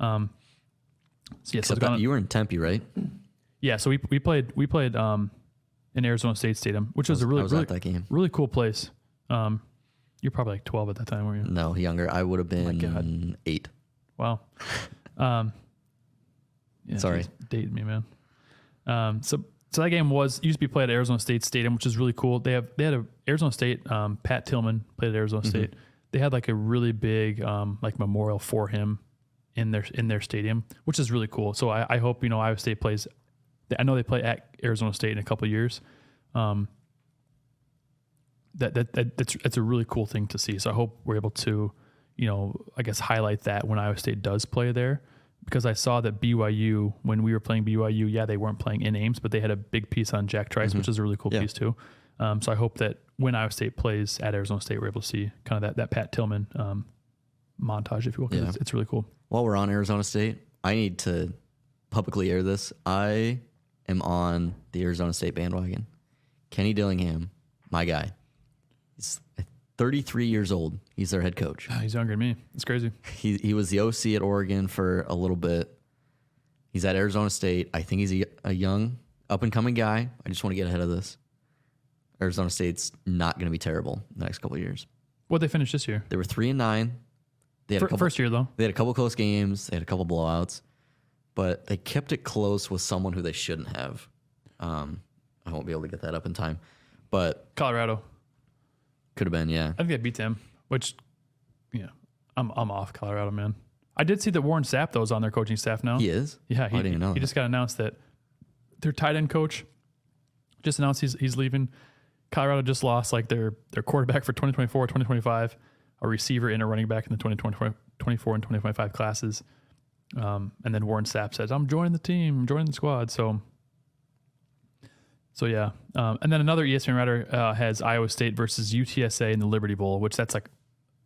Um, so yeah, so Except it's gonna- you were in Tempe, right? yeah, so we we played we played um, in Arizona State Stadium, which was, was- a really was really, that game. really cool place. Um, you're probably like 12 at that time, weren't you? No, younger. I would have been Oh God. eight. Wow. Um, yeah, Sorry. dating me, man. Um, so so that game was used to be played at Arizona State Stadium, which is really cool. They have they had a Arizona State. Um, Pat Tillman played at Arizona Mm-hmm. State. They had like a really big um, like memorial for him in their in their stadium, which is really cool. So I, I hope you know Iowa State plays. I know they play at Arizona State in a couple of years. Um, that, that, that that's that's a really cool thing to see. So I hope we're able to, you know, I guess highlight that when Iowa State does play there, because I saw that BYU when we were playing BYU, yeah, they weren't playing in Ames, but they had a big piece on Jack Trice, which is a really cool Yeah. piece too. Um, so I hope that when Iowa State plays at Arizona State, we're able to see kind of that that Pat Tillman um, montage, if you will. Yeah. It's, it's really cool. While we're on Arizona State, I need to publicly air this. I am on the Arizona State bandwagon. Kenny Dillingham, my guy. He's 33 years old. He's their head coach. Ah, he's younger than me. It's crazy. He he was the OC at Oregon for a little bit. He's at Arizona State. I think he's a, a young, up and coming guy. I just want to get ahead of this. Arizona State's not going to be terrible the next couple of years. What they finished this year? They were three and nine. They had a couple, First year though. They had a couple close games. They had a couple blowouts, but they kept it close with someone who they shouldn't have. Um, I won't be able to get that up in time, but Colorado. Could have been. Yeah, I think they beat them, which, yeah, I'm I'm off Colorado, man. I did see that Warren Sapp though is on their coaching staff now. he is. Yeah, he, I didn't know. he that. just got announced that their tight end coach just announced he's he's leaving. Colorado just lost like their their quarterback for 2024, 2025, a receiver and a running back in the 2024 and 2025 classes. Um, and then Warren Sapp says, "I'm joining the team, I'm joining the squad." So, so yeah. Um, and then another ESPN writer uh, has Iowa State versus UTSA in the Liberty Bowl, which that's like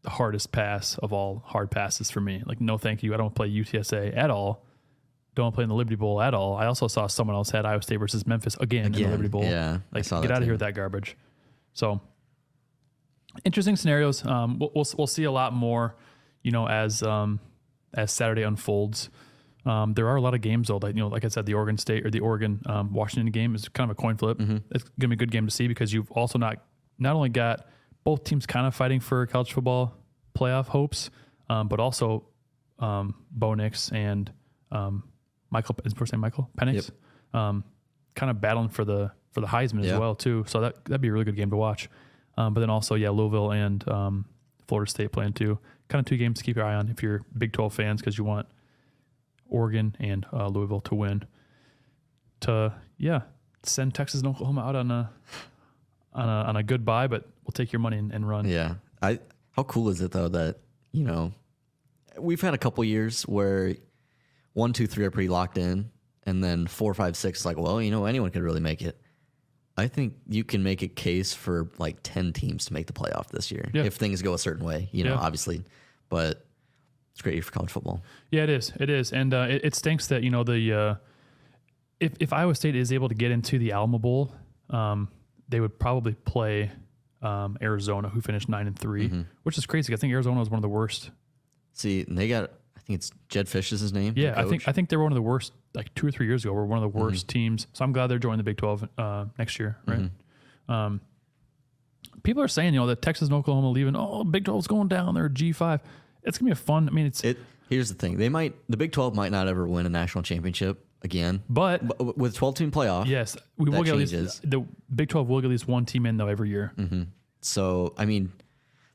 the hardest pass of all hard passes for me. Like, no, thank you. I don't play UTSA at all. Don't play in the Liberty Bowl at all. I also saw someone else had Iowa State versus Memphis again, in the Liberty Bowl. yeah, I like get out of here with that garbage. So interesting scenarios. Um, we'll, we'll we'll see a lot more, you know, as um, as Saturday unfolds. Um, there are a lot of games though. Like you know, like I said, the Oregon State or the Oregon um, Washington game is kind of a coin flip. Mm-hmm. It's gonna be a good game to see because you've also not not only got both teams kind of fighting for college football playoff hopes, um, but also um, Bo Nix and um, Michael is first name Michael Penix, um, kind of battling for the for the Heisman Yeah. as well too. So that that'd be a really good game to watch. Um, but then also yeah, Louisville and um, Florida State playing too. Kind of two games to keep your eye on if you're Big 12 fans because you want Oregon and uh, Louisville to win. To yeah, send Texas and Oklahoma out on a on a on a good bye, but we'll take your money and, and run. Yeah. I how cool is it though that, you know, we've had a couple years where one, two, three are pretty locked in, and then four, five, six is like, well, you know, anyone could really make it. I think you can make a case for like ten teams to make the playoff this year Yeah. if things go a certain way, you know, Yeah. obviously. But it's great year for college football. Yeah, it is. It is, and uh, it, it stinks that you know the uh, if if Iowa State is able to get into the Alamo Bowl, um, they would probably play um, Arizona, who finished nine and 3 Mm-hmm. which is crazy. I think Arizona was one of the worst. See, and they got I think it's Jedd Fisch is his name. Yeah, I think. Mm-hmm. I think they were one of the worst. Like two or three years ago, were one of the worst teams. So I'm glad they're joining the Big Twelve uh, next year. Right. Mm-hmm. Um, people are saying you know that Texas and Oklahoma leaving. Oh, Big 12's going down. They're G five. It's gonna be a fun. I mean, it's it here's the thing. They might the Big Twelve might not ever win a national championship again. but But with twelve team playoff. Yes, we That will get at changes. least the Big Twelve will get at least one team in though every year. So I mean,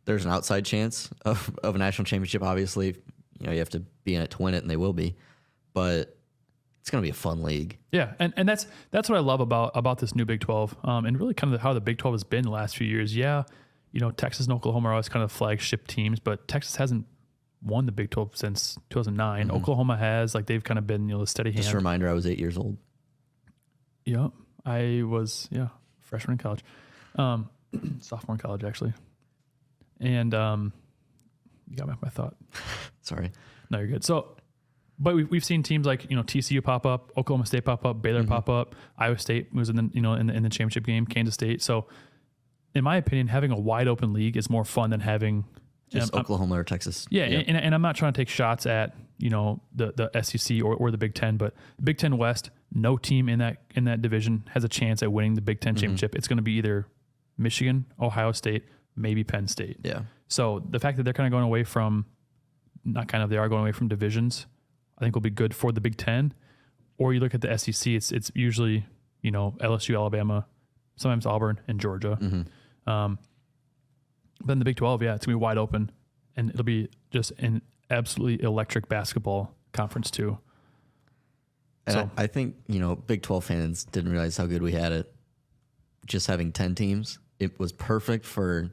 there's an outside chance of, of a national championship. Obviously, you know you have to be in it to win it, and they will be. But it's going to be a fun league. Yeah, and, and that's that's what I love about about this new Big Twelve, um, and really kind of how the Big Twelve has been the last few years. Yeah, you know Texas and Oklahoma are always kind of flagship teams, but Texas hasn't won the Big Twelve since 2009. Oklahoma has, like they've kind of been you know the steady hand. Just a reminder, I was eight years old. Yeah, I was yeah freshman in college, um, sophomore in college actually. And um, you got my, my thought. Sorry. No, you're good. So, but we've, we've seen teams like you know TCU pop up, Oklahoma State pop up, Baylor pop up, Iowa State was in the you know in the, in the championship game, Kansas State. So, in my opinion, having a wide open league is more fun than having Just um, Oklahoma or Texas. yeah, And, and I'm not trying to take shots at you know the the SEC or, or the Big Ten, but Big Ten West, no team in that in that division has a chance at winning the Big 10 championship. It's going to be either Michigan, Ohio State, maybe Penn State. Yeah. So the fact that they're kind of going away from, not kind of, they are going away from divisions, I think will be good for the Big Ten. Or you look at the SEC, it's it's usually you know LSU, Alabama, sometimes Auburn and Georgia. Um, but then the Big Twelve, yeah, it's gonna be wide open, and it'll be just an absolutely electric basketball conference too. And So- I, I think, you know, Big 12 fans didn't realize how good we had it. Just having 10 teams, it was perfect for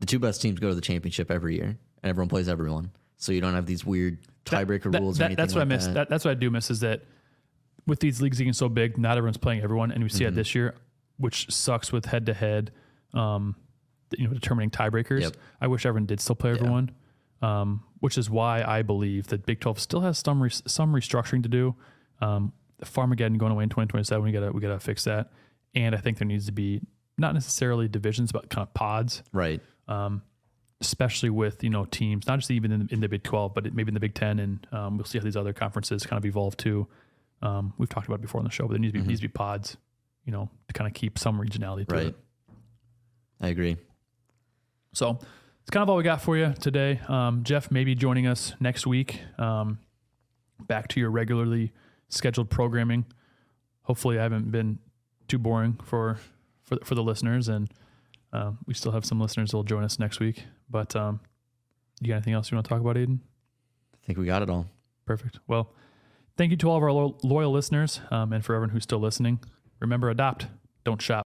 the two best teams go to the championship every year, and everyone plays everyone. So you don't have these weird tiebreaker That- rules or that- anything that's what like I miss. that. That, that's what I do miss is that with these leagues getting so big, not everyone's playing everyone, and we see Mm-hmm. it this year, which sucks with head to head, um, you know, determining tiebreakers. Yep. I wish everyone did still play everyone, um, which is why I believe that Big Twelve still has some re- some restructuring to do. Um, Farmageddon going away in 2027, we gotta we gotta fix that, and I think there needs to be not necessarily divisions, but kind of pods right. especially with you know teams, not just even in the, in the Big Twelve, but it, maybe in the Big Ten, and um, we'll see how these other conferences kind of evolve too. Um, we've talked about it before on the show, but there needs to be needs to be pods, you know, to kind of keep some regionality to Right. it. I agree. So it's kind of all we got for you today. Um, Jeff may be joining us next week. Um, back to your regularly scheduled programming. Hopefully, I haven't been too boring for for for the listeners, and um, we still have some listeners that will join us next week. But um, you got anything else you want to talk about, Aiden? I think we got it all. Perfect. Well, thank you to all of our lo- loyal listeners, um, and for everyone who's still listening. Remember, adopt, don't shop.